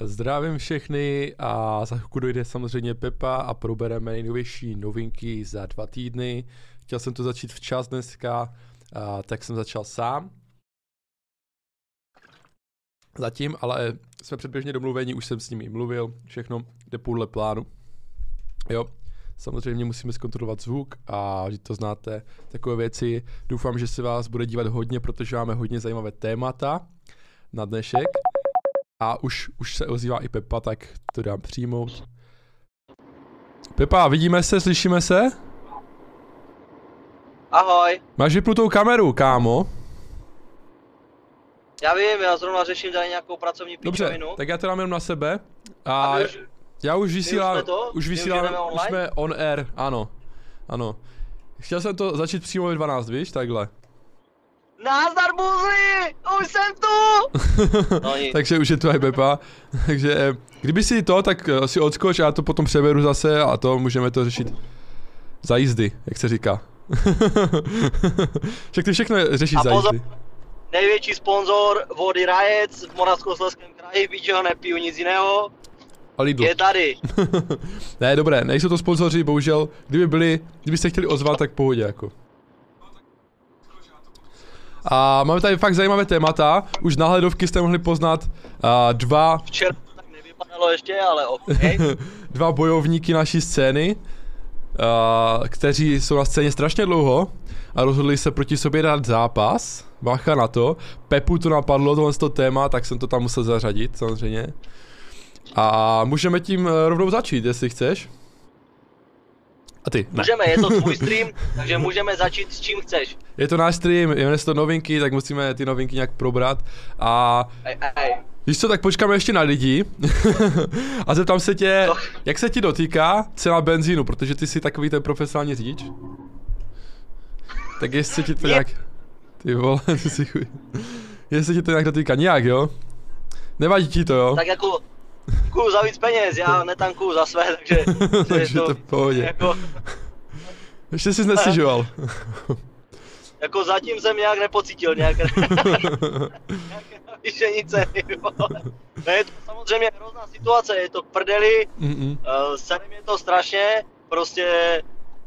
Zdravím všechny a za chvilku dojde samozřejmě Pepa a probereme nejnovější novinky za dva týdny. Chtěl jsem to začít včas dneska, tak jsem začal sám. Zatím, ale jsme předběžně domluveni, už jsem s nimi mluvil, všechno jde podle plánu. Jo, samozřejmě musíme zkontrolovat zvuk a že to znáte, takové věci. Doufám, že se vás bude dívat hodně, protože máme hodně zajímavé témata na dnešek. A už, už se ozývá i Pepa, tak to dám přijmout. Pepa, vidíme se, slyšíme se? Ahoj, Máš vypnutou kameru, kámo? já vím, já zrovna řeším tady nějakou pracovní Dobře, píčovinu. tak já to dám jenom na sebe. A A už, já už vysílám, to? už už vysílám, už jsme on air, ano. Ano. Chtěl jsem to začít přímo ve 12, víš, takhle. Názdar buzli, už jsem tu! No. Takže už je tu i Pepa. Takže eh, kdyby si to, tak eh, si odskoč a já to potom přeberu zase a to můžeme to řešit za jízdy, jak se říká. Však ty všechno řešíš A za pozor, jízdy. největší sponzor vody Rajec v Moravskoslezském kraji, víš, že ho nepiju nic jiného, A Lidl. je tady. ne, dobré, nejsou to sponzoři, bohužel. Kdyby byli, kdybyste chtěli ozvat, tak pohodě jako. A máme tady fakt zajímavé témata. Už na hledovky jste mohli poznat uh, dva, Včera tak nevypadalo ještě, ale ok. dva bojovníky naší scény, uh, kteří jsou na scéně strašně dlouho a rozhodli se proti sobě dát zápas. Bacha na to. Pepu to napadlo, tohle to téma, tak jsem to tam musel zařadit, samozřejmě. A můžeme tím eh, rovnou začít, jestli chceš. A ty? Ne. Můžeme, je to tvůj stream, takže můžeme začít s čím chceš. Je to náš stream, jmenuje se to novinky, tak musíme ty novinky nějak probrat. A Ej, ej. víš co, tak počkáme ještě na lidi. a zeptám se tě, No. jak se ti dotýká cena benzínu, protože ty jsi takový ten profesionální řidič. Tak jestli ti to nějak... Ty vole, ty jsi chuj. Jestli ti to nějak dotýká, nějak jo? Nevadí ti to jo? Tak jako, tankuju za víc peněz, já netankuju za své, takže... Takže to v pohodě. Jako, Ještě jsi nestěžoval. jako zatím jsem nějak nepocítil nějaké... Vyšenice, Ne, je to samozřejmě hrozná situace, je to v prdeli, Mm-mm. uh, mě to strašně, prostě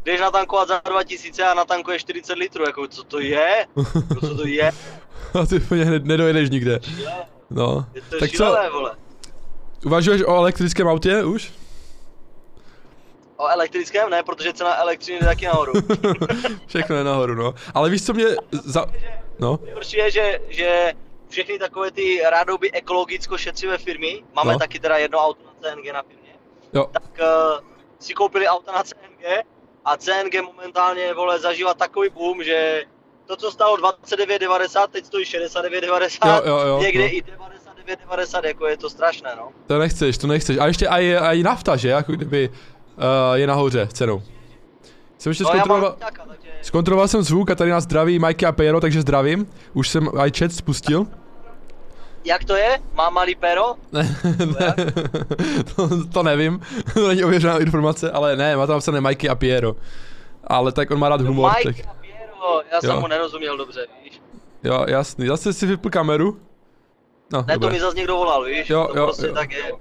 jdeš natankovat za 2000 a natankuješ 40 litrů, jako co to je? Co to je? A ty úplně hned nedojedeš nikde. No. Je to Tak co, šílené, vole. Uvažuješ o elektrickém autě už? O elektrickém ne, protože cena elektřiny jde taky nahoru. Všechno je nahoru, no. Ale víš, co mě za... No, Nejhorší je, že, že všechny takové ty rádoby ekologicko šetřivé firmy, máme No. taky teda jedno auto na CNG na firmě, jo. tak uh, si koupili auta na CNG a CNG momentálně vole zažívá takový boom, že to, co stálo 29,90, teď stojí 69,90, Jo, jo, jo, někde no. i 99,90, jako je to strašné, no. To nechceš, to nechceš. A ještě aj, aj nafta, že? Jako kdyby uh, je nahoře cenou. Jsem ještě No zkontroloval, taka, takže zkontroloval jsem zvuk a tady nás zdraví Mikey a Pejero, takže zdravím. Už jsem i chat spustil. jak to je? Má malý pero? Ne, ne, to, to nevím, to není ověřená informace, ale ne, má tam napsané Mikey a Piero. Ale tak on má rád humor, tak Mike a Piero, já jsem Jo. mu nerozuměl dobře, víš. jo, jasný. Zase si vypl kameru? No, Ne, to dobré. mi zase někdo volal, víš, Jo, to jo, prostě jo. tak je.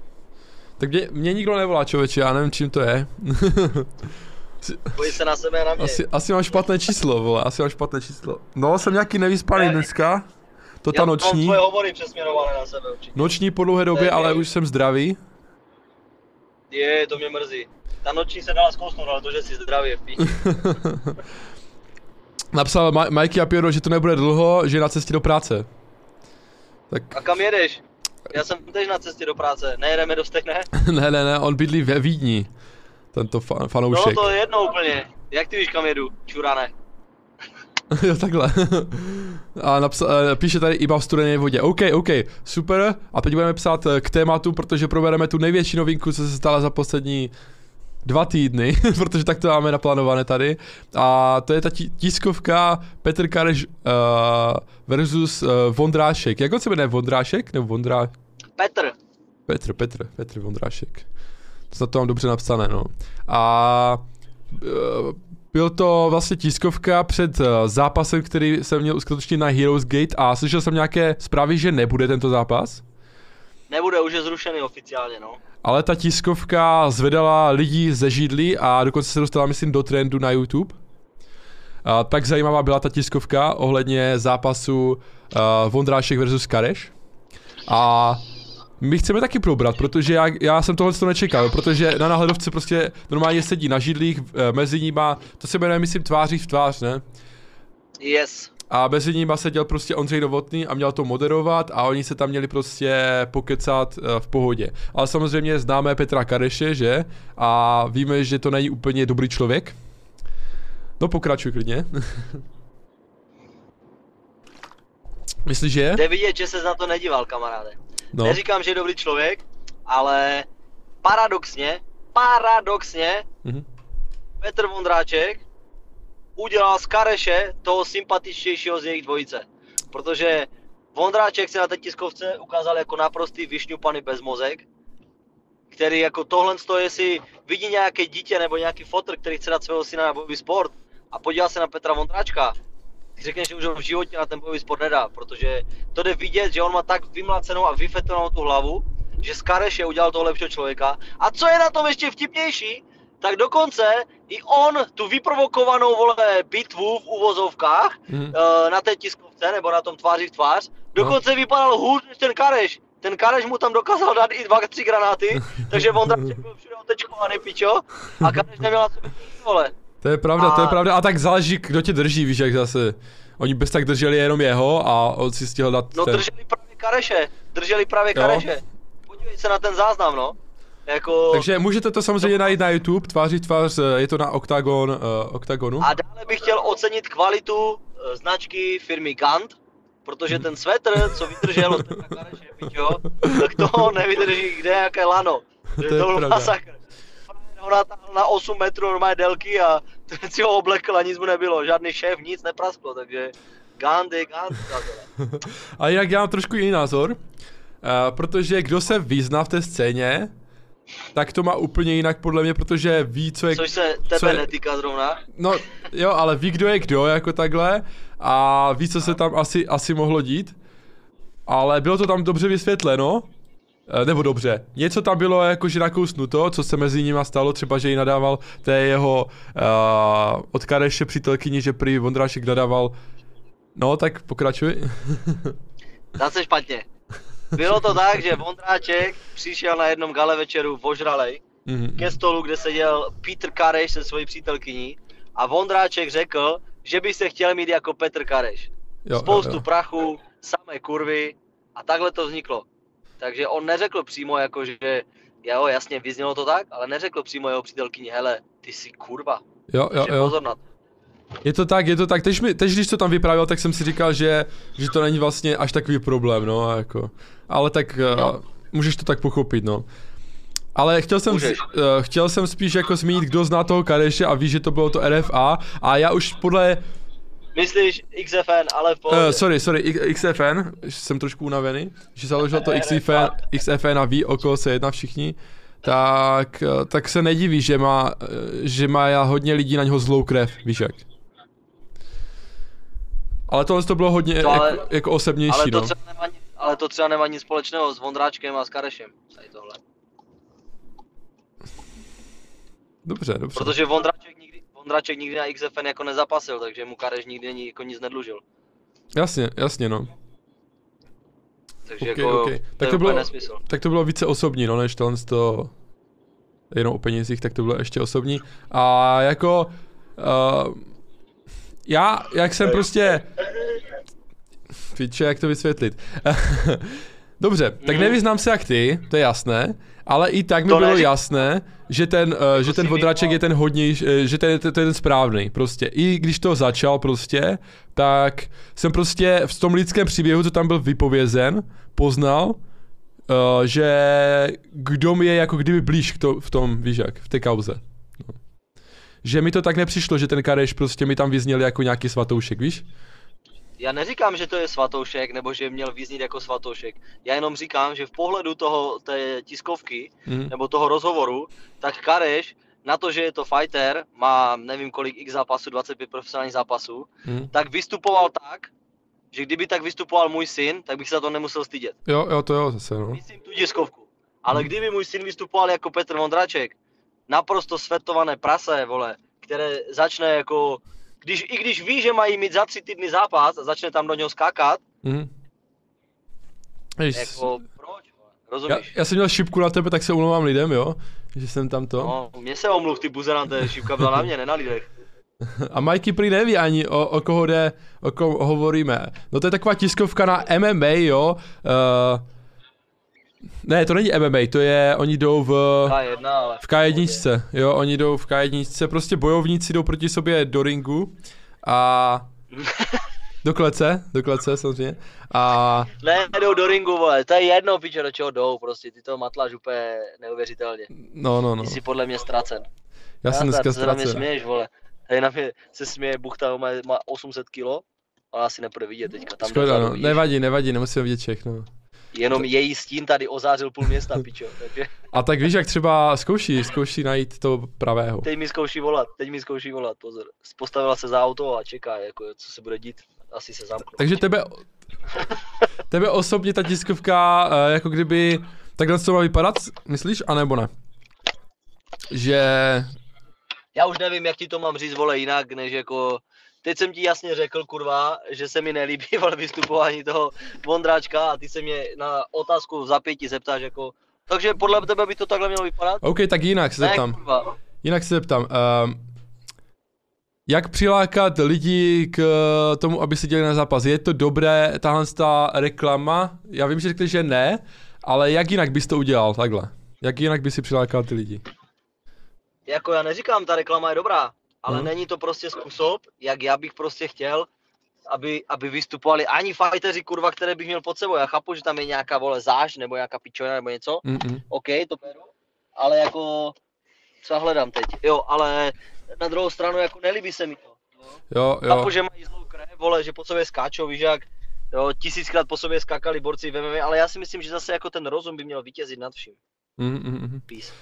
Tak mě, mě nikdo nevolá, člověče, já nevím, čím to je. Bojí se na sebe na mě. asi, asi mám špatné číslo, vole, asi mám špatné číslo. No, jsem nějaký nevyspaný Ne. dneska. To ta Já mám noční. tvoje hovory přesměrované na sebe určitě. Noční po dlouhé době, ale už jsem zdravý. Je, to mě mrzí. Ta noční se dala zkousnout, ale to, že jsi zdravý, je v. Napsal Ma- Mikey a Piero, že to nebude dlouho, že je na cestě do práce. Tak A kam jedeš? Já jsem teď na cestě do práce, nejedeme do stejné? ne, ne, ne, on bydlí ve Vídni. Tento fa- No fanoušek. to je jedno úplně. Jak ty víš, kam jedu, čurane? jo, takhle. A napsa- eh, píše tady iba v studené vodě. OK, OK, super. A teď budeme psát eh, k tématu, protože probereme tu největší novinku, co se stala za poslední dva týdny, protože tak to máme naplánované tady. A to je ta tiskovka Petr Kareš uh, versus uh, Vondrášek. Jak on se jmenuje? Vondrášek? Nebo Vondrá... Petr, Petr, Petr, Petr Vondrášek. Snad to mám dobře napsané, no. A eh, byl to vlastně tiskovka před zápasem, který se měl uskutečnit na Heroes Gate a slyšel jsem nějaké zprávy, že nebude tento zápas. Nebude, už je zrušený oficiálně, no. Ale ta tiskovka zvedala lidi ze židlí a dokonce se dostala, myslím, do trendu na YouTube. A, tak zajímavá byla ta tiskovka ohledně zápasu uh, Vondrášek versus Kareš. A my chceme taky probrat, protože já, já jsem tohle to nečekal, protože na náhledovce prostě normálně sedí na židlích, e, mezi nima, to se jmenuje, myslím, tváří v tvář, ne? Yes. A mezi nimi seděl prostě Ondřej Novotný a měl to moderovat a oni se tam měli prostě pokecat e, v pohodě. Ale samozřejmě známe Petra Kareše, že? A víme, že to není úplně dobrý člověk. No pokračuj klidně. Myslíš, že je? Jde vidět, že se na to nedíval, kamaráde. No. Neříkám, že je dobrý člověk, ale paradoxně, paradoxně, mm-hmm. Petr Vondráček udělal z Kareše toho sympatičtějšího z jejich dvojice. Protože Vondráček se na té tiskovce ukázal jako naprostý vyšňupaný bezmozek, který jako tohle stojí, jestli vidí nějaké dítě nebo nějaký fotr, který chce dát svého syna na bojový sport a podívá se na Petra Vondráčka, řekne, že už ho v životě na ten bojový sport nedá, protože to jde vidět, že on má tak vymlacenou a vyfetovanou tu hlavu, že z Kareše udělal toho lepšího člověka. A co je na tom ještě vtipnější, tak dokonce i on tu vyprovokovanou vole bitvu v uvozovkách mm. uh, na té tiskovce nebo na tom tváři v tvář, dokonce no. vypadal hůř než ten Kareš. Ten Kareš mu tam dokázal dát i dva, tři granáty, takže Vondráček byl všude otečkovaný pičo a Kareš neměl na nic, vole. To je pravda, a... to je pravda. A tak záleží, kdo tě drží, víš, jak zase. Oni bez tak drželi jenom jeho a on si stihl dát No ten... drželi právě Kareše, drželi právě jo. Kareše. Podívej se na ten záznam, no. Jako... Takže můžete to samozřejmě najít na YouTube, tváří tvář, eh, je to na Octagon, uh, Octagonu. A dále bych chtěl ocenit kvalitu uh, značky firmy Gant, protože ten svetr, co vydržel od jo, tak to nevydrží kde jaké lano. To je, to byl masakr ho natáhl na 8 metrů normálně délky a ten si ho oblekl a nic mu nebylo, žádný šéf, nic neprasklo, takže Gandhi, Gandhi. a jinak já mám trošku jiný názor, uh, protože kdo se vyzná v té scéně, tak to má úplně jinak podle mě, protože ví, co je... Což se tebe je, netýká zrovna. No, jo, ale ví, kdo je kdo, jako takhle, a ví, co se tam asi, asi mohlo dít. Ale bylo to tam dobře vysvětleno, Eh, nebo dobře, něco tam bylo jakože nakousnuto, co se mezi nimi stalo, třeba, že jí nadával té jeho uh, od Kareše přítelkyni, že prý Vondrášek nadával. No, tak pokračuj. Zase špatně. Bylo to tak, že Vondráček přišel na jednom gale večeru ožralej mm-hmm. ke stolu, kde seděl Petr Kareš se svojí přítelkyní a Vondráček řekl, že by se chtěl mít jako Petr Kareš. Jo, Spoustu jo, jo. prachu, samé kurvy a takhle to vzniklo. Takže on neřekl přímo jako, že jo, jasně, vyznělo to tak, ale neřekl přímo jeho přítelkyni, hele, ty jsi kurva. Jo, jo, jo. Pozor na to. Je to tak, je to tak. Teď, mi, teď když to tam vyprávěl, tak jsem si říkal, že, že to není vlastně až takový problém, no, jako. Ale tak no. uh, můžeš to tak pochopit, no. Ale chtěl jsem, uh, chtěl jsem spíš jako zmínit, kdo zná toho Kareše a ví, že to bylo to RFA a já už podle Myslíš XFN, ale v pohodě. Uh, sorry, sorry, XFN, jsem trošku unavený, že založil to XFN, XFN a ví, o koho se jedná všichni, tak, tak se nediví, že má, že má hodně lidí na něho zlou krev, víš jak. Ale tohle to bylo hodně to ale, jako, jako osobnější, ale to, no. nemá, ale to třeba nemá nic společného s Vondráčkem a s Karešem, tady tohle. Dobře, dobře. Protože Vondráček Ondraček nikdy na XFN jako nezapasil, takže mu Kareš nikdy jako nic nedlužil. Jasně, jasně no. Takže okay, jako okay. Tak, to bylo, nesmysl. tak to bylo více osobní, no, než tohle to jenom o penězích, tak to bylo ještě osobní. A jako uh, já, jak jsem prostě Piče, jak to vysvětlit? Dobře, tak mhm. nevyznám se jak ty, to je jasné, ale i tak mi to bylo jasné, že ten, uh, že ten vodraček je ten hodně, uh, že ten, to, to je ten správný, prostě. I když to začal prostě, tak jsem prostě v tom lidském příběhu, co tam byl vypovězen, poznal, uh, že kdo mi je jako kdyby blíž k to, v tom, víš jak, v té kauze. Že mi to tak nepřišlo, že ten Kareš prostě mi tam vyzněl jako nějaký svatoušek, víš? já neříkám, že to je svatoušek, nebo že měl význít jako svatoušek. Já jenom říkám, že v pohledu toho, té tiskovky, mm. nebo toho rozhovoru, tak Kareš na to, že je to fighter, má nevím kolik x zápasů, 25 profesionálních zápasů, mm. tak vystupoval tak, že kdyby tak vystupoval můj syn, tak bych se za to nemusel stydět. Jo, jo, to jo, zase, no. Myslím tu diskovku. Ale hmm. kdyby můj syn vystupoval jako Petr Vondráček, naprosto svetované prase, vole, které začne jako, když, i když ví, že mají mít za tři týdny zápas a začne tam do něho skákat, mm. jako, proč, rozumíš? Já, já, jsem měl šipku na tebe, tak se omlouvám lidem, jo? Že jsem tam to. No, mě se omluv, ty buzerante, šipka byla na mě, ne na lidech. A Mikey prý neví ani, o, o koho jde, o kom hovoríme. No to je taková tiskovka na MMA, jo. Uh, ne, to není MMA, to je, oni jdou v... K1, ale... V K1, jo, oni jdou v K1, prostě bojovníci jdou proti sobě do ringu a... Do klece, do klece samozřejmě. A... Ne, jdou do ringu, vole, to je jedno, piče, do čeho jdou, prostě ty to matláš úplně neuvěřitelně. No, no, no. Ty jsi podle mě ztracen. Já jsem dneska ztracen. Se na mě směješ, vole. Tady na mě se směje buchta, má, má 800 kilo, ale asi nepůjde vidět teďka. Tam Škoda, no. nevadí, nevadí, nemusíme vidět všechno. Jenom její stín tady ozářil půl města, pičo. Takže... A tak víš, jak třeba zkouší, zkouší najít to pravého. Teď mi zkouší volat, teď mi zkouší volat, pozor. Postavila se za auto a čeká, jako, co se bude dít. Asi se zamkne. Takže tebe, tebe osobně ta tiskovka, eh, jako kdyby takhle to má vypadat, myslíš, anebo ne? Že... Já už nevím, jak ti to mám říct, vole, jinak, než jako teď jsem ti jasně řekl, kurva, že se mi nelíbí vole, vystupování toho Vondráčka a ty se mě na otázku v zapětí zeptáš jako, takže podle tebe by to takhle mělo vypadat? OK, tak jinak se zeptám. Ne, jinak se zeptám. Uh, jak přilákat lidi k tomu, aby se dělali na zápas? Je to dobré, tahle ta reklama? Já vím, že řekli, že ne, ale jak jinak bys to udělal takhle? Jak jinak by si přilákal ty lidi? Jako já neříkám, ta reklama je dobrá ale hmm. není to prostě způsob, jak já bych prostě chtěl, aby, aby vystupovali ani fighteři, kurva, které bych měl pod sebou. Já chápu, že tam je nějaká vole záž, nebo nějaká pičovina, nebo něco. Mm-hmm. OK, to beru. Ale jako, co hledám teď? Jo, ale na druhou stranu jako nelíbí se mi to. Jo, jo. Chápu, že mají zlou krev, vole, že po sobě skáčou, víš jak, jo, tisíckrát po sobě skákali borci v MMA, ale já si myslím, že zase jako ten rozum by měl vítězit nad vším. Mm-hmm. Peace.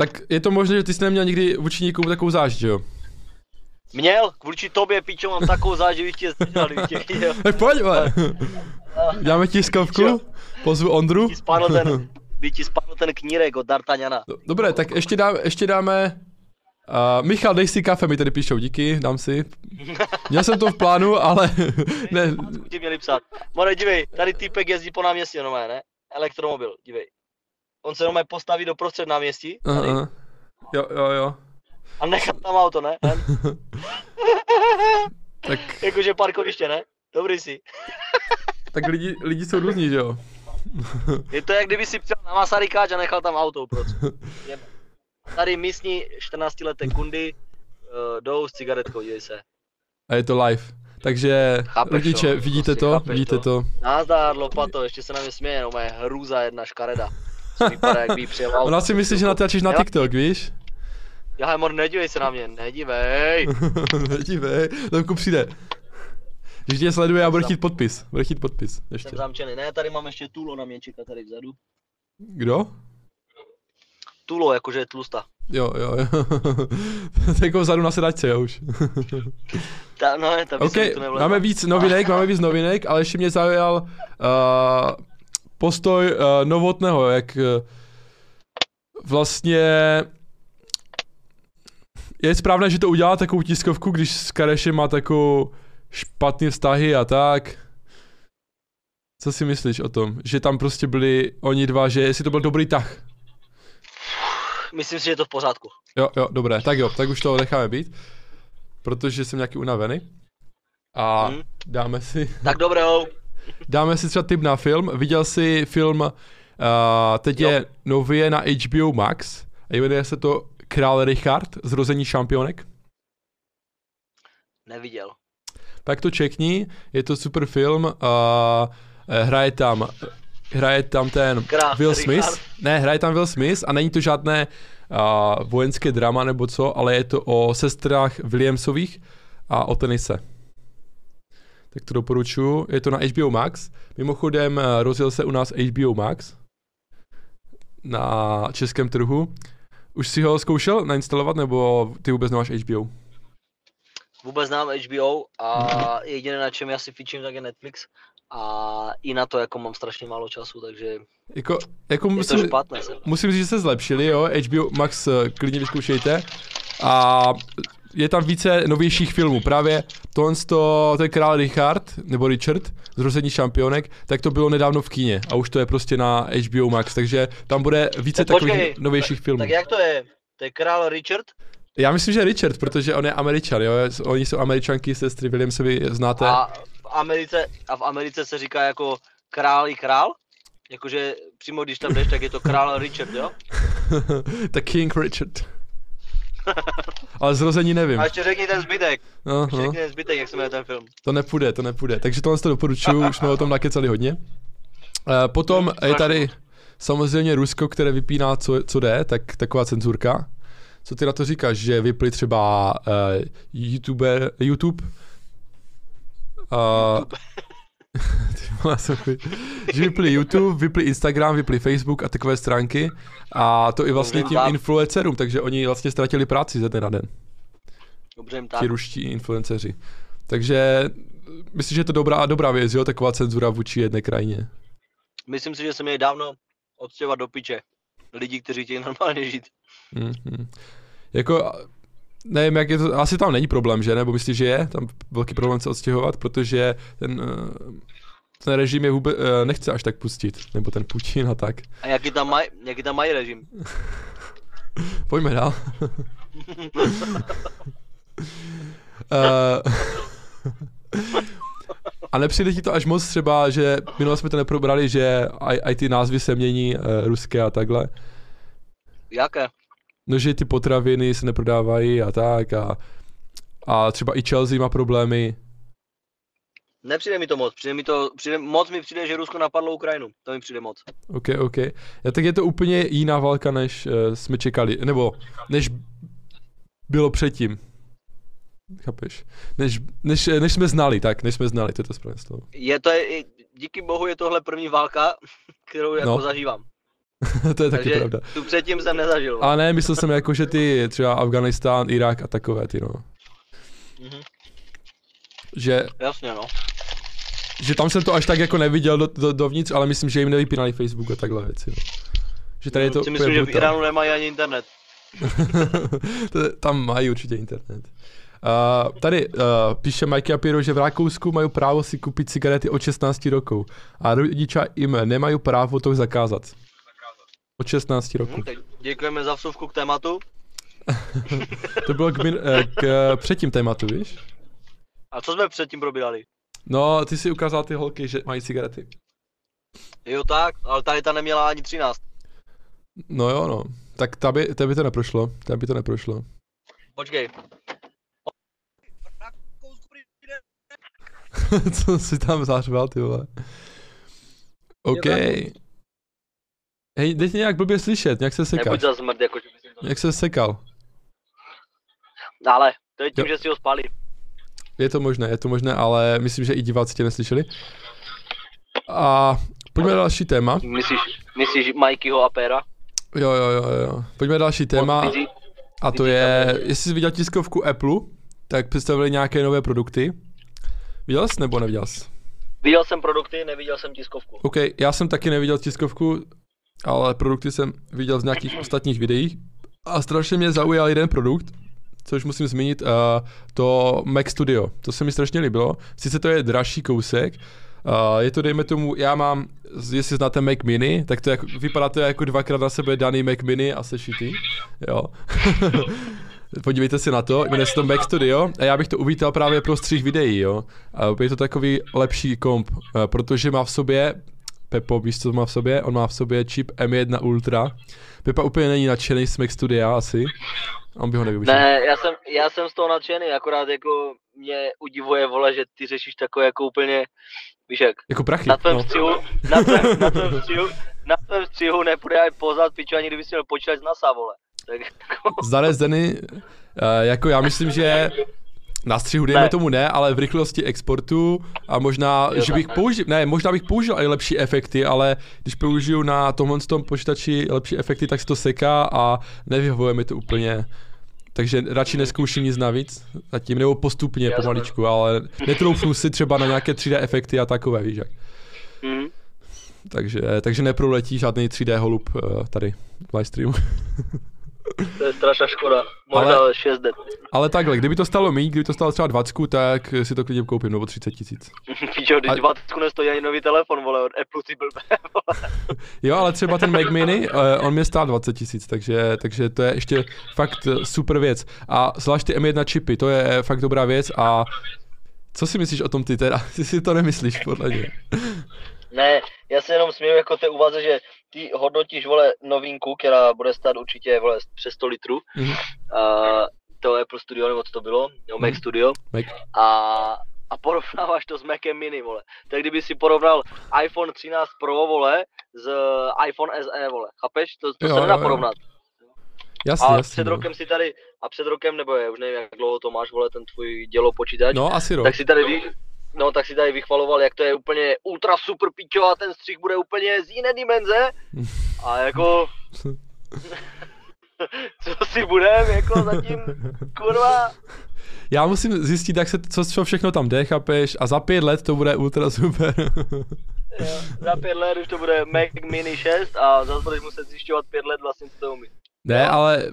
Tak je to možné, že ty jsi neměl nikdy vůči nikomu takovou zášť, jo? Měl, vůči tobě, pičo, mám takovou zášť, že tě. Tak pojď, vole. Dáme tiskovku, pozvu Ondru. By ti spadl ten, by ti spadl ten knírek od D'Artagnana. Dobré, tak ještě, dá, ještě dáme Uh, Michal, dej si kafe, mi tady píšou, díky, dám si. Měl jsem to v plánu, ale ne. Ti měli psát. More, dívej, tady týpek jezdí po náměstí, no ne? Elektromobil, dívej on se jenom postaví do prostřed náměstí. Uh-huh. Jo, jo, jo. A nechá tam auto, ne? tak... Jakože parkoviště, ne? Dobrý si. tak lidi, lidi jsou různí, že jo? Je to jak kdyby si přijel na Masarykáč a nechal tam auto, proč? Tady místní 14 leté kundy uh, jdou s cigaretkou, dívej se. A je to live. Takže chápeš rodiče, to, vidíte prostě to? Vidíte to? to? Nazdar, lopato, ještě se na mě směje, no moje hrůza jedna škareda vypadá, jak by přijel auto. Ona si myslí, že natáčíš na TikTok, víš? Já, mor, nedívej se na mě, nedívej. nedívej, tam přijde. Když tě sleduje, já budu chtít podpis. Budu chtít podpis. Ještě. Jsem zamčený. Ne, tady mám ještě Tulo na mě čeká tady vzadu. Kdo? Tulo, jakože je tlusta. Jo, jo, jo. jako vzadu na sedačce, jo už. ta, no, ta okay, to máme víc novinek, máme víc novinek, ale ještě mě zaujal uh, postoj uh, Novotného, jak uh, vlastně je správné, že to udělá takovou tiskovku, když s Karešem má takovou špatné vztahy a tak. Co si myslíš o tom? Že tam prostě byli oni dva, že jestli to byl dobrý tah? Myslím si, že je to v pořádku. Jo, jo, dobré, tak jo, tak už to necháme být. Protože jsem nějaký unavený. A hmm. dáme si... Tak dobré, Dáme si třeba tip na film. Viděl jsi film, uh, teď jo. je nově na HBO Max a jmenuje se to Král Richard, zrození šampionek. Neviděl. Tak to čekni, je to super film, uh, hraje tam hraje tam ten Král Will Smith. Richard. Ne, hraje tam Will Smith a není to žádné uh, vojenské drama nebo co, ale je to o sestrách Williamsových a o tenise tak to doporučuji. Je to na HBO Max. Mimochodem eh, rozjel se u nás HBO Max na českém trhu. Už si ho zkoušel nainstalovat, nebo ty vůbec nemáš HBO? vůbec znám HBO a jediné na čem já si fičím tak je Netflix a i na to jako mám strašně málo času, takže jako, jako musím, to špatné. Musím říct, že se zlepšili, jo, HBO Max eh, klidně vyzkoušejte a je tam více novějších filmů. Právě tohle to, to je král Richard, nebo Richard, zrození šampionek, tak to bylo nedávno v kíně a už to je prostě na HBO Max, takže tam bude více tak takových počkej, novějších filmů. Tak jak to je? To je král Richard? Já myslím, že Richard, protože on je američan, jo, oni jsou američanky, sestry Williamsovi znáte. A v Americe, a v Americe se říká jako král i král? Jakože přímo když tam jdeš, tak je to král Richard, jo? The King Richard. Ale zrození nevím. A ještě řekni ten zbytek. No, ještě no. řekni ten zbytek, jak se jmenuje ten film. To nepůjde, to nepůjde. Takže tohle to doporučuju, už jsme o tom nakecali hodně. Uh, potom je tady samozřejmě Rusko, které vypíná, co, co jde, tak taková cenzurka. Co ty na to říkáš, že vypli třeba uh, YouTube, YouTube uh, že vypli YouTube, vypli Instagram, vypli Facebook a takové stránky a to i vlastně tím influencerům, takže oni vlastně ztratili práci ze den na den. Dobře tak. Ti ruští influenceři. Takže myslím, že je to dobrá, dobrá věc, jo, taková cenzura vůči jedné krajině. Myslím si, že se měli dávno odstěhovat do piče. Lidi, kteří chtějí normálně žít. Mm-hmm. Jako, nevím, jak je to, asi tam není problém, že? Nebo myslíš, že je tam velký problém se odstěhovat, protože ten, eh, ten režim je vůbec, eh, nechce až tak pustit, nebo ten Putin a tak. A jaký tam mají, jaký tam mají režim? Pojďme dál. uh, a nepřijde ti to až moc třeba, že minule jsme to neprobrali, že aj, aj ty názvy se mění uh, ruské a takhle? Jaké? no, že ty potraviny se neprodávají a tak a, a třeba i Chelsea má problémy. Nepřijde mi to moc, přijde mi to, přijde, moc mi přijde, že Rusko napadlo Ukrajinu, to mi přijde moc. Ok, ok. Já tak je to úplně jiná válka, než uh, jsme čekali, nebo než bylo předtím. Chápeš? Než, než, než jsme znali, tak, než jsme znali, to je to správné slovo. Je to, je, díky bohu je tohle první válka, kterou jako no. zažívám. to je taky Takže pravda. tu předtím jsem nezažil. A ne, myslel jsem jako, že ty třeba Afganistán, Irák a takové ty, no. Mm-hmm. Že... Jasně, no. Že tam jsem to až tak jako neviděl do, do, dovnitř, ale myslím, že jim nevypínali Facebook a takhle věci, no. Že tady je to si myslím, že v Iránu nemají ani internet. to, tam mají určitě internet. Uh, tady uh, píše Mikey Apiro, že v Rakousku mají právo si koupit cigarety od 16 rokov a rodiče jim nemají právo to zakázat. Od 16 roku. Hmm, děkujeme za vsuvku k tématu. to bylo k, min, eh, k eh, předtím tématu, víš? A co jsme předtím probírali? No, ty si ukázal ty holky, že mají cigarety. Jo tak, ale tady ta neměla ani 13. No jo, no. Tak ta by, ta by to neprošlo, ta by to neprošlo. Počkej. Co si tam zářval, ty vole? OK. Hej, tě nějak blbě slyšet, nějak se sekal. Nebuď za zmrd, jako že to... Jak se sekal. Ale, to je tím, jo. že si ho spali. Je to možné, je to možné, ale myslím, že i diváci tě neslyšeli. A pojďme na další téma. Myslíš, myslíš Mikeyho a Péra? Jo, jo, jo, jo. Pojďme na další téma. A to je, jestli jsi viděl tiskovku Apple, tak představili nějaké nové produkty. Viděl jsi nebo neviděl jsi? Viděl jsem produkty, neviděl jsem tiskovku. OK, já jsem taky neviděl tiskovku, ale produkty jsem viděl z nějakých ostatních videí a strašně mě zaujal jeden produkt, což musím zmínit, uh, to Mac Studio. To se mi strašně líbilo. Sice to je dražší kousek, Uh, je to, dejme tomu, já mám, jestli znáte Mac Mini, tak to jako, vypadá to jako dvakrát na sebe daný Mac Mini a sešitý, jo. Podívejte si na to, jmenuje se to Mac Studio a já bych to uvítal právě pro střih videí, jo. Uh, je to takový lepší komp, uh, protože má v sobě Pepo, víš, co má v sobě? On má v sobě čip M1 Ultra. Pepa úplně není nadšený z Mac Studia asi. On by ho nevyužil. Ne, já jsem, já jsem z toho nadšený, akorát jako mě udivuje, vole, že ty řešíš takové jako úplně, víš jak? Jako prachy, Na tvém no. střihu, na tvém, na tvém střihu, na tvém střihu nepůjde aj pozad, piču, ani kdyby si měl počítat z NASA, vole. Tak, jako... Zdaré Zdeny, uh, jako já myslím, že na střihu dejme ne. tomu ne, ale v rychlosti exportu a možná, jo, že bych použil, ne, možná bych použil i lepší efekty, ale když použiju na tomhle tom počítači lepší efekty, tak se to seká a nevyhovuje mi to úplně. takže radši neskouším nic navíc zatím, nebo postupně Jasne. pomaličku, ale netroufnu si třeba na nějaké 3D efekty a takové, víš jak. Mm. Takže, takže neproletí žádný 3D holub uh, tady v livestreamu. To je strašná škoda. Možná ale, 6 det. Ale takhle, kdyby to stalo mít, kdyby to stalo třeba 20, tak si to klidně koupím, nebo 30 tisíc. Píčo, když a... 20 nestojí ani nový telefon, vole, od Apple, ty blbé, Jo, ale třeba ten Mac Mini, uh, on mě stál 20 tisíc, takže, takže to je ještě fakt super věc. A zvlášť ty M1 čipy, to je fakt dobrá věc a co si myslíš o tom ty teda? Ty si to nemyslíš, podle mě. Ne, já se jenom směju jako té úvaze, že ty hodnotíš, vole, novinku, která bude stát určitě, vole, přes 100 litrů. Mm-hmm. Uh, to je pro studio, nebo co to bylo, Mac mm-hmm. Studio. Mac. A, a porovnáváš to s Macem Mini, vole. Tak kdyby si porovnal iPhone 13 Pro, vole, s iPhone SE, vole. Chápeš? To, to jo, se nedá jo, porovnat. Jasně, a jasně, před no. rokem si tady, a před rokem, nebo je, už nevím, jak dlouho to máš, vole, ten tvůj dělo počítač. No, asi rok. Tak si tady, ví, No tak si tady vychvaloval, jak to je úplně ultra super pičo a ten střih bude úplně z jiné dimenze. A jako... co si budem, jako zatím, kurva. Já musím zjistit, jak se, co, co všechno tam jde, chápeš, a za pět let to bude ultra super. jo, za pět let už to bude Mac Mini 6 a zase budeš muset zjišťovat pět let vlastně, co to umí. Ne, ale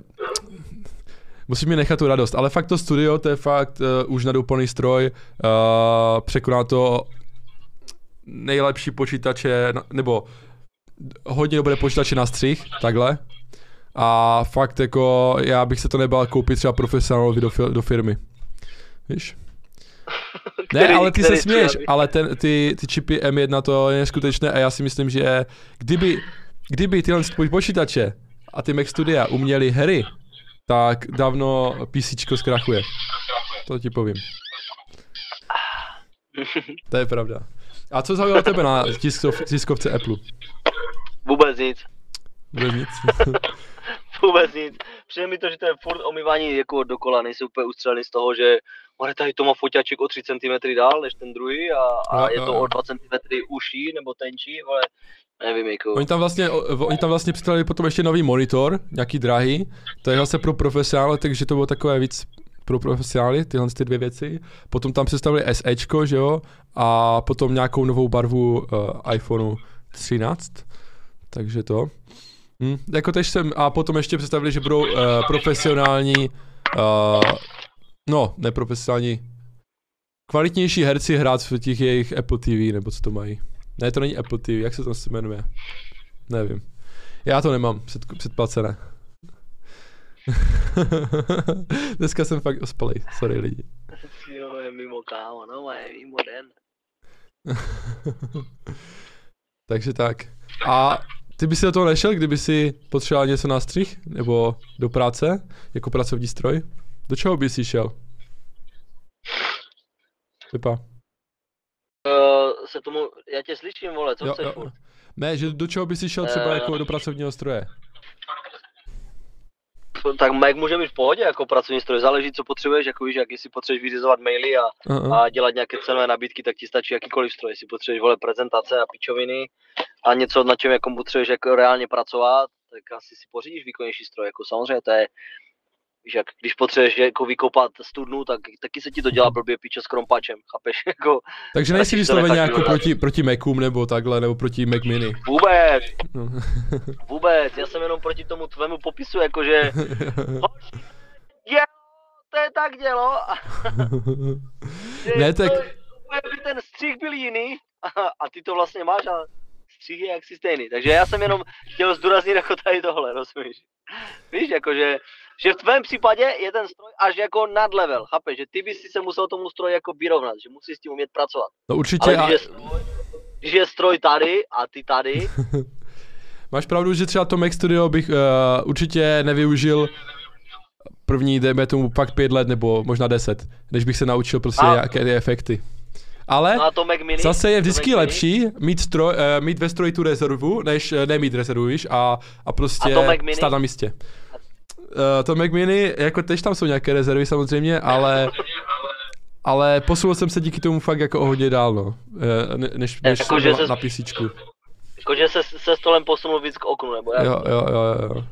musím mi nechat tu radost. Ale fakt to studio, to je fakt uh, už nadouplný stroj, uh, překoná to nejlepší počítače, nebo hodně dobré počítače na střih, takhle. A fakt jako, já bych se to nebál koupit třeba profesionálovi do, do firmy. Víš? Který, ne, ale ty se směješ, ale ten, ty, ty čipy M1 to je neskutečné a já si myslím, že kdyby, kdyby tyhle počítače a ty Mac Studia uměli hry, tak dávno PC zkrachuje. To ti povím. To je pravda. A co zaujalo tebe na tiskov, tiskovce Apple? Vůbec nic. Vůbec nic? Vůbec nic. Přijde mi to, že to je furt omývání jako dokola, nejsou úplně ustřelený z toho, že ale tady to má foťaček o 3 cm dál než ten druhý a, a no, je to no. o 2 cm uší nebo tenčí, ale nevím, jako... Oni tam vlastně, oni tam vlastně připravili potom ještě nový monitor, nějaký drahý, to je zase pro profesionály, takže to bylo takové víc pro profesionály, tyhle ty dvě věci. Potom tam představili SEčko, že jo, a potom nějakou novou barvu uh, iPhoneu 13, takže to. Hm, jako tež jsem, a potom ještě představili, že budou uh, profesionální, uh, no, neprofesionální, kvalitnější herci hrát v těch jejich Apple TV, nebo co to mají. Ne, to není Apple TV, jak se to jmenuje? Nevím. Já to nemám před, předplacené. Dneska jsem fakt ospalý, sorry lidi. Jo, je mimo kámo, no, je mimo den. Takže tak. A ty by si do toho nešel, kdyby si potřeboval něco na střih? Nebo do práce? Jako pracovní stroj? Do čeho by si šel? Vypa uh, se tomu, já tě slyším, vole, co jo, chceš jo. Ne, že do čeho by si šel třeba uh, jako do pracovního stroje? tak Mac může být v pohodě jako pracovní stroj, záleží, co potřebuješ, jako víš, jak jestli potřebuješ vyřizovat maily a, uh-huh. a dělat nějaké cenové nabídky, tak ti stačí jakýkoliv stroj, jestli potřebuješ vole prezentace a pičoviny a něco, na čem jako potřebuješ jako reálně pracovat, tak asi si pořídíš výkonnější stroj, jako samozřejmě to je Víš, jak když potřebuješ jako vykopat studnu, tak taky se ti to dělá blbě piče s krompačem, chápeš? Jako, Takže nejsi vysloveně jako proti, proti Macům nebo takhle, nebo proti Mac Mini? Vůbec, no. vůbec, já jsem jenom proti tomu tvému popisu, jakože je, to je tak dělo. ne, tak... To, by ten střih byl jiný a ty to vlastně máš a je jaksi stejný. Takže já jsem jenom chtěl zdůraznit jako tady tohle, rozumíš? Víš, jakože že v tvém případě je ten stroj až jako nad level, chápeš? Že ty bys si se musel tomu stroji jako vyrovnat, že musíš s tím umět pracovat. No určitě. Ale když, a... je stroj, když je stroj tady a ty tady... Máš pravdu, že třeba to Mac Studio bych uh, určitě nevyužil první, dejme tomu, pak pět let nebo možná deset, než bych se naučil prostě a... nějaké efekty. Ale no to Mac Mini, zase je vždycky lepší mít, stroj, uh, mít ve stroji tu rezervu, než uh, nemít rezervu, víš, a, a prostě a stát na místě. Uh, to Mac Mini, jako tež tam jsou nějaké rezervy samozřejmě, ale ale posunul jsem se díky tomu fakt jako hodně dál, no, eh, ne, než, než jako, na, se, na písíčku. Jakože se, se stolem posunul víc k oknu, nebo jak? Jo, jo, jo, jo.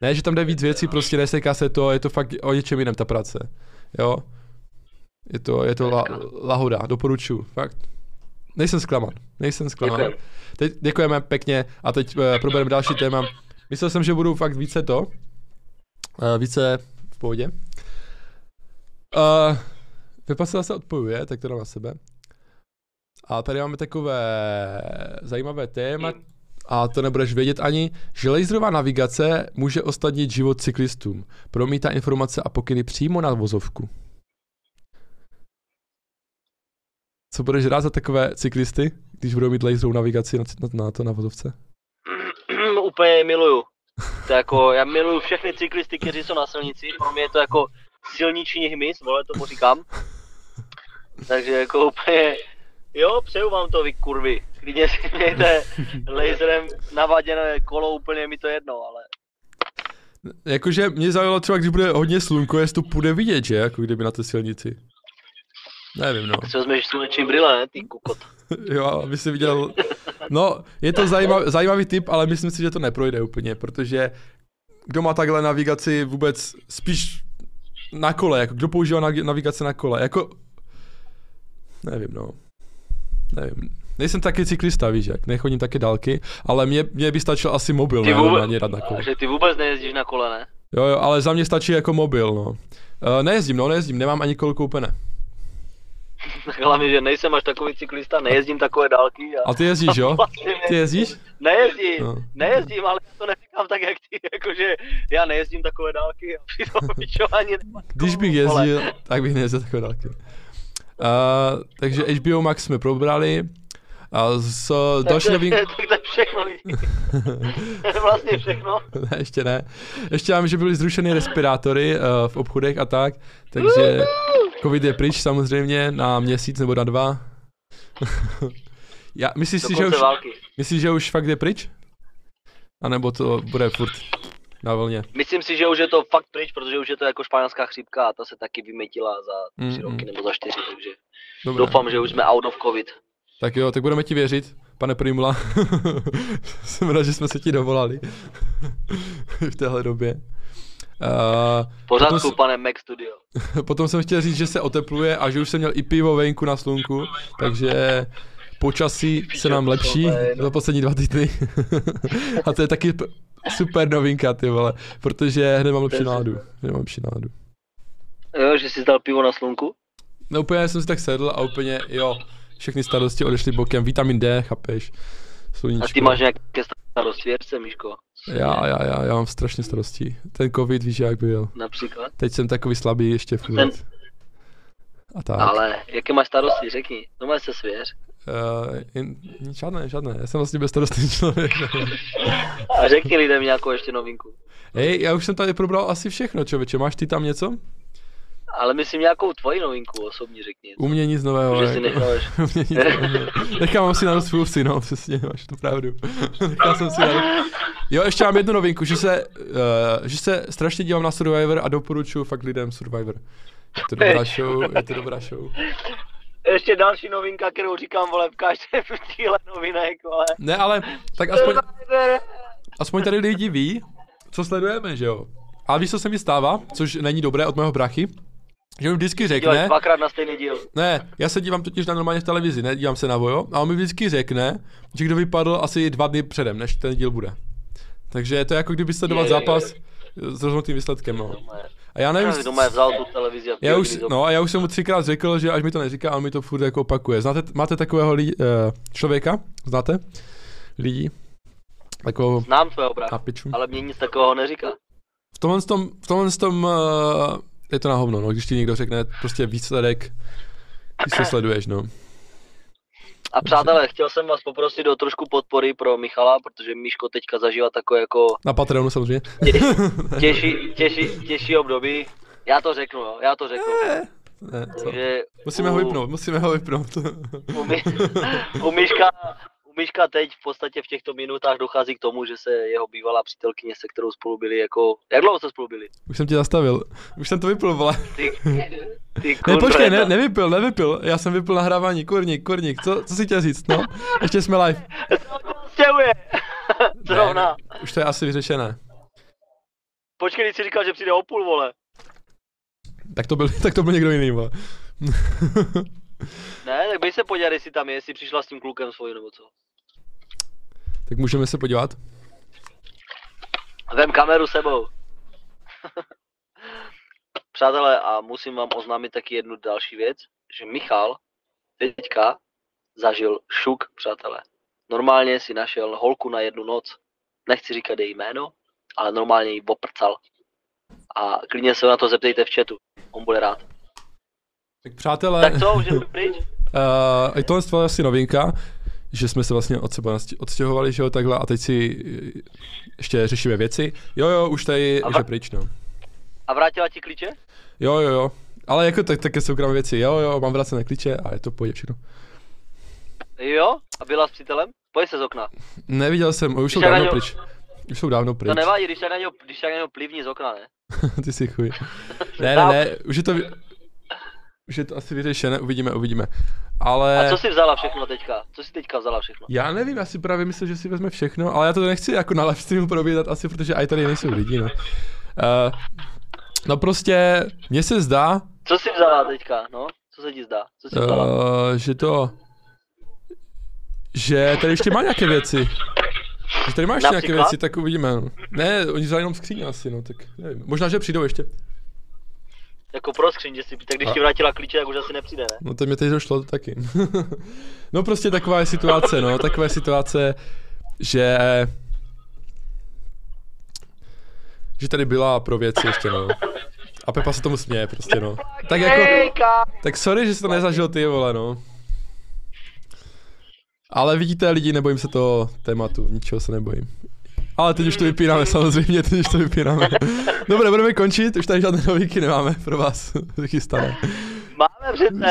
Ne, že tam jde víc věcí, prostě neseká se to, je to fakt o něčem jiném ta práce. Jo. Je to, je to la, lahoda, doporučuji, fakt. Nejsem zklaman, nejsem zklaman. Děkujem. Teď děkujeme pěkně a teď uh, probereme další téma. Myslel jsem, že budu fakt více to, uh, více v pohodě. Uh, Vypasila se odpojuje, tak to dám na sebe. A tady máme takové zajímavé téma, a to nebudeš vědět ani, že laserová navigace může ostatnit život cyklistům. Promítá informace a pokyny přímo na vozovku. Co budeš rád za takové cyklisty, když budou mít laserovou navigaci na, na, na to na vozovce? Úplně miluju. To jako, já miluju všechny cyklisty, kteří jsou na silnici. Pro mě je to jako silniční hmyz, vole, tomu říkám. Takže jako úplně, jo, přeju vám to, vy kurvy. Klidně si mějte laserem navaděné kolo, úplně mi to jedno, ale... Jakože mě zaujalo třeba, když bude hodně slunko, jestli to půjde vidět, že? Jako kdyby na té silnici. Nevím, no. Si vezmeš sluneční brýle, ne, ty kukot. jo, aby si viděl... No, je to zajímavý, zajímavý tip, ale myslím si, že to neprojde úplně, protože kdo má takhle navigaci vůbec spíš na kole, jako kdo používá navigace na kole, jako nevím, no. Nevím. Nejsem taky cyklista, víš jak, nechodím taky dálky, ale mě, mě by stačil asi mobil, ty ne, vůbec, na na kole. Že ty vůbec nejezdíš na kole, ne? Jo, jo, ale za mě stačí jako mobil, no. Uh, nejezdím, no, nejezdím, nemám ani kolo koupené. Hlavně, že nejsem až takový cyklista, nejezdím takové dálky. A, a ty jezdíš, jo? Vlastně ty jezdíš? Nejezdím, no. nejezdím, ale to neříkám tak, jak ty, jakože já nejezdím takové dálky a přitom ani Když bych jezdil, tak bych nejezdil takové dálky. Uh, takže HBO Max jsme probrali. A s další nový... Tak to je všechno, vlastně všechno. ne, ještě ne. Ještě mám, že byly zrušeny respirátory uh, v obchodech a tak, takže covid je pryč samozřejmě na měsíc nebo na dva. Já, myslíš si, že už, myslíš, že už fakt je pryč? A nebo to bude furt na vlně? Myslím si, že už je to fakt pryč, protože už je to jako španělská chřipka a ta se taky vymetila za tři mm, roky nebo za čtyři, takže Dobré. doufám, že už jsme out of covid. Tak jo, tak budeme ti věřit, pane Primula. Jsem rád, že jsme se ti dovolali v téhle době. Uh, Pořádku, potom, pane Mac Studio. potom jsem chtěl říct, že se otepluje a že už jsem měl i pivo venku na slunku, takže počasí se nám lepší za poslední dva týdny. a to je taky super novinka, ty vole, protože hned mám lepší náladu. Hned mám lepší náladu. Jo, že jsi dal pivo na slunku? No úplně jsem si tak sedl a úplně, jo, všechny starosti odešly bokem, vitamin D, chápeš, sluníčko. A ty máš nějaké starosti, věřce, Miško? Já, já, já, já mám strašně starostí. Ten covid, víš, jak byl. Například? Teď jsem takový slabý ještě v Ten... A tak. Ale jaké máš starosti, řekni, to máš se svěř. Uh, jen, žádné, žádné, já jsem vlastně bezstarostný člověk. A řekni lidem nějakou ještě novinku. Hej, já už jsem tady probral asi všechno, člověče, máš ty tam něco? Ale myslím nějakou tvoji novinku osobní řekni. U mě nic nového. Že si necháš. Nechám si na svůj vsi, no, přesně, máš tu pravdu. Nechal jsem si na Jo, ještě mám jednu novinku, že se, uh, že se strašně dívám na Survivor a doporučuji fakt lidem Survivor. Je to dobrá show, je to dobrá show. Ještě další novinka, kterou říkám, vole, v každém díle novinek, vole. Ne, ale tak aspoň, aspoň tady lidi ví, co sledujeme, že jo. Ale víš, co se mi stává, což není dobré od mého brachy, že mi vždycky řekne... dvakrát na stejný díl. Ne, já se dívám totiž na normálně v televizi, ne, dívám se na Vojo, a on mi vždycky řekne, že kdo vypadl asi dva dny předem, než ten díl bude. Takže je to jako kdyby sledoval zápas s rozhodnutým výsledkem, no. A já nevím... Doma je vzal tu televizi a já už, no a já už jsem mu třikrát řekl, že až mi to neříká, a on mi to furt jako opakuje. Znáte, máte takového lidi, uh, člověka? Znáte? Lidí? Takovou... Znám tvého brata, ale mě nic takového neříká. V tomhle tom, v tomhle tom uh, je to na hovno, no, když ti někdo řekne prostě výsledek, když se sleduješ, no. A přátelé, chtěl jsem vás poprosit o trošku podpory pro Michala, protože Miško teďka zažívá takové jako... Na Patreonu samozřejmě. Těžší, těžší, těžší období. Já to řeknu, jo, já to řeknu. Ne, ne, Takže musíme u, ho vypnout, musíme ho vypnout. u, mi, u Miška, Myška teď v podstatě v těchto minutách dochází k tomu, že se jeho bývalá přítelkyně, se kterou spolu byli, jako... Jak dlouho se spolu byli? Už jsem tě zastavil. Už jsem to vypil, vole. Ty, ty ne, počkej, ne, nevypil, nevypil. Já jsem vypil nahrávání. Kurník, kurník. Co, co si chtěl říct, no? Ještě jsme live. Stěhuje. Zrovna. už to je asi vyřešené. počkej, když jsi říkal, že přijde o půl, vole. Tak to byl, tak to byl někdo jiný, vole. ne, tak běž se podívat, jestli tam je, jestli přišla s tím klukem svojím nebo co. Tak můžeme se podívat? Vem kameru sebou. Přátelé, a musím vám oznámit taky jednu další věc, že Michal teďka zažil šuk, přátelé. Normálně si našel holku na jednu noc, nechci říkat její jméno, ale normálně ji oprcal. A klidně se na to zeptejte v chatu, on bude rád. Tak přátelé... Tak co, už je pryč? Uh, tohle je asi novinka, že jsme se vlastně od sebe odstěhovali, že jo, takhle, a teď si eh, ještě řešíme věci. Jo, jo, už tady a je pryč, no. A vrátila ti klíče? Jo, jo, jo. Ale jako tak, také soukromé věci, jo, jo, mám vrácené klíče a je to pohodě všechno. Jo? A byla s přítelem? Pojď se z okna. Neviděl jsem, už jsou dávno něho... pryč. Už jsou dávno pryč. To nevadí, když tak na něho, když tak na něho plivní z okna, ne? Ty si chuj. ne, ne, ne, už je to, už je to asi vyřešené, uvidíme, uvidíme. Ale... A co si vzala všechno teďka? Co si teďka vzala všechno? Já nevím, já si právě myslím, že si vezme všechno, ale já to nechci jako na livestreamu probírat asi, protože i tady nejsou lidi, no. Uh, no prostě, mně se zdá... Co si vzala teďka, no? Co se ti zdá? Co si vzala? Uh, že to... Že tady ještě má nějaké věci. Že tady máš nějaké věci, tak uvidíme. No. Ne, oni vzali jenom skříň asi, no, tak nevím. Možná, že přijdou ještě. Jako pro skříň, že si, tak když a... ti vrátila klíče, tak už asi nepřijde, ne? No to mi teď došlo taky. no prostě taková je situace, no, taková je situace, že... Že tady byla pro věci ještě, no. A Pepa se tomu směje prostě, no. Tak jako... Tak sorry, že jsi to nezažil ty, vole, no. Ale vidíte lidi, nebojím se toho tématu, ničeho se nebojím. Ale teď už to vypínáme samozřejmě, teď už to vypínáme. Dobře, budeme končit, už tady žádné novinky nemáme pro vás chystané. Máme přece.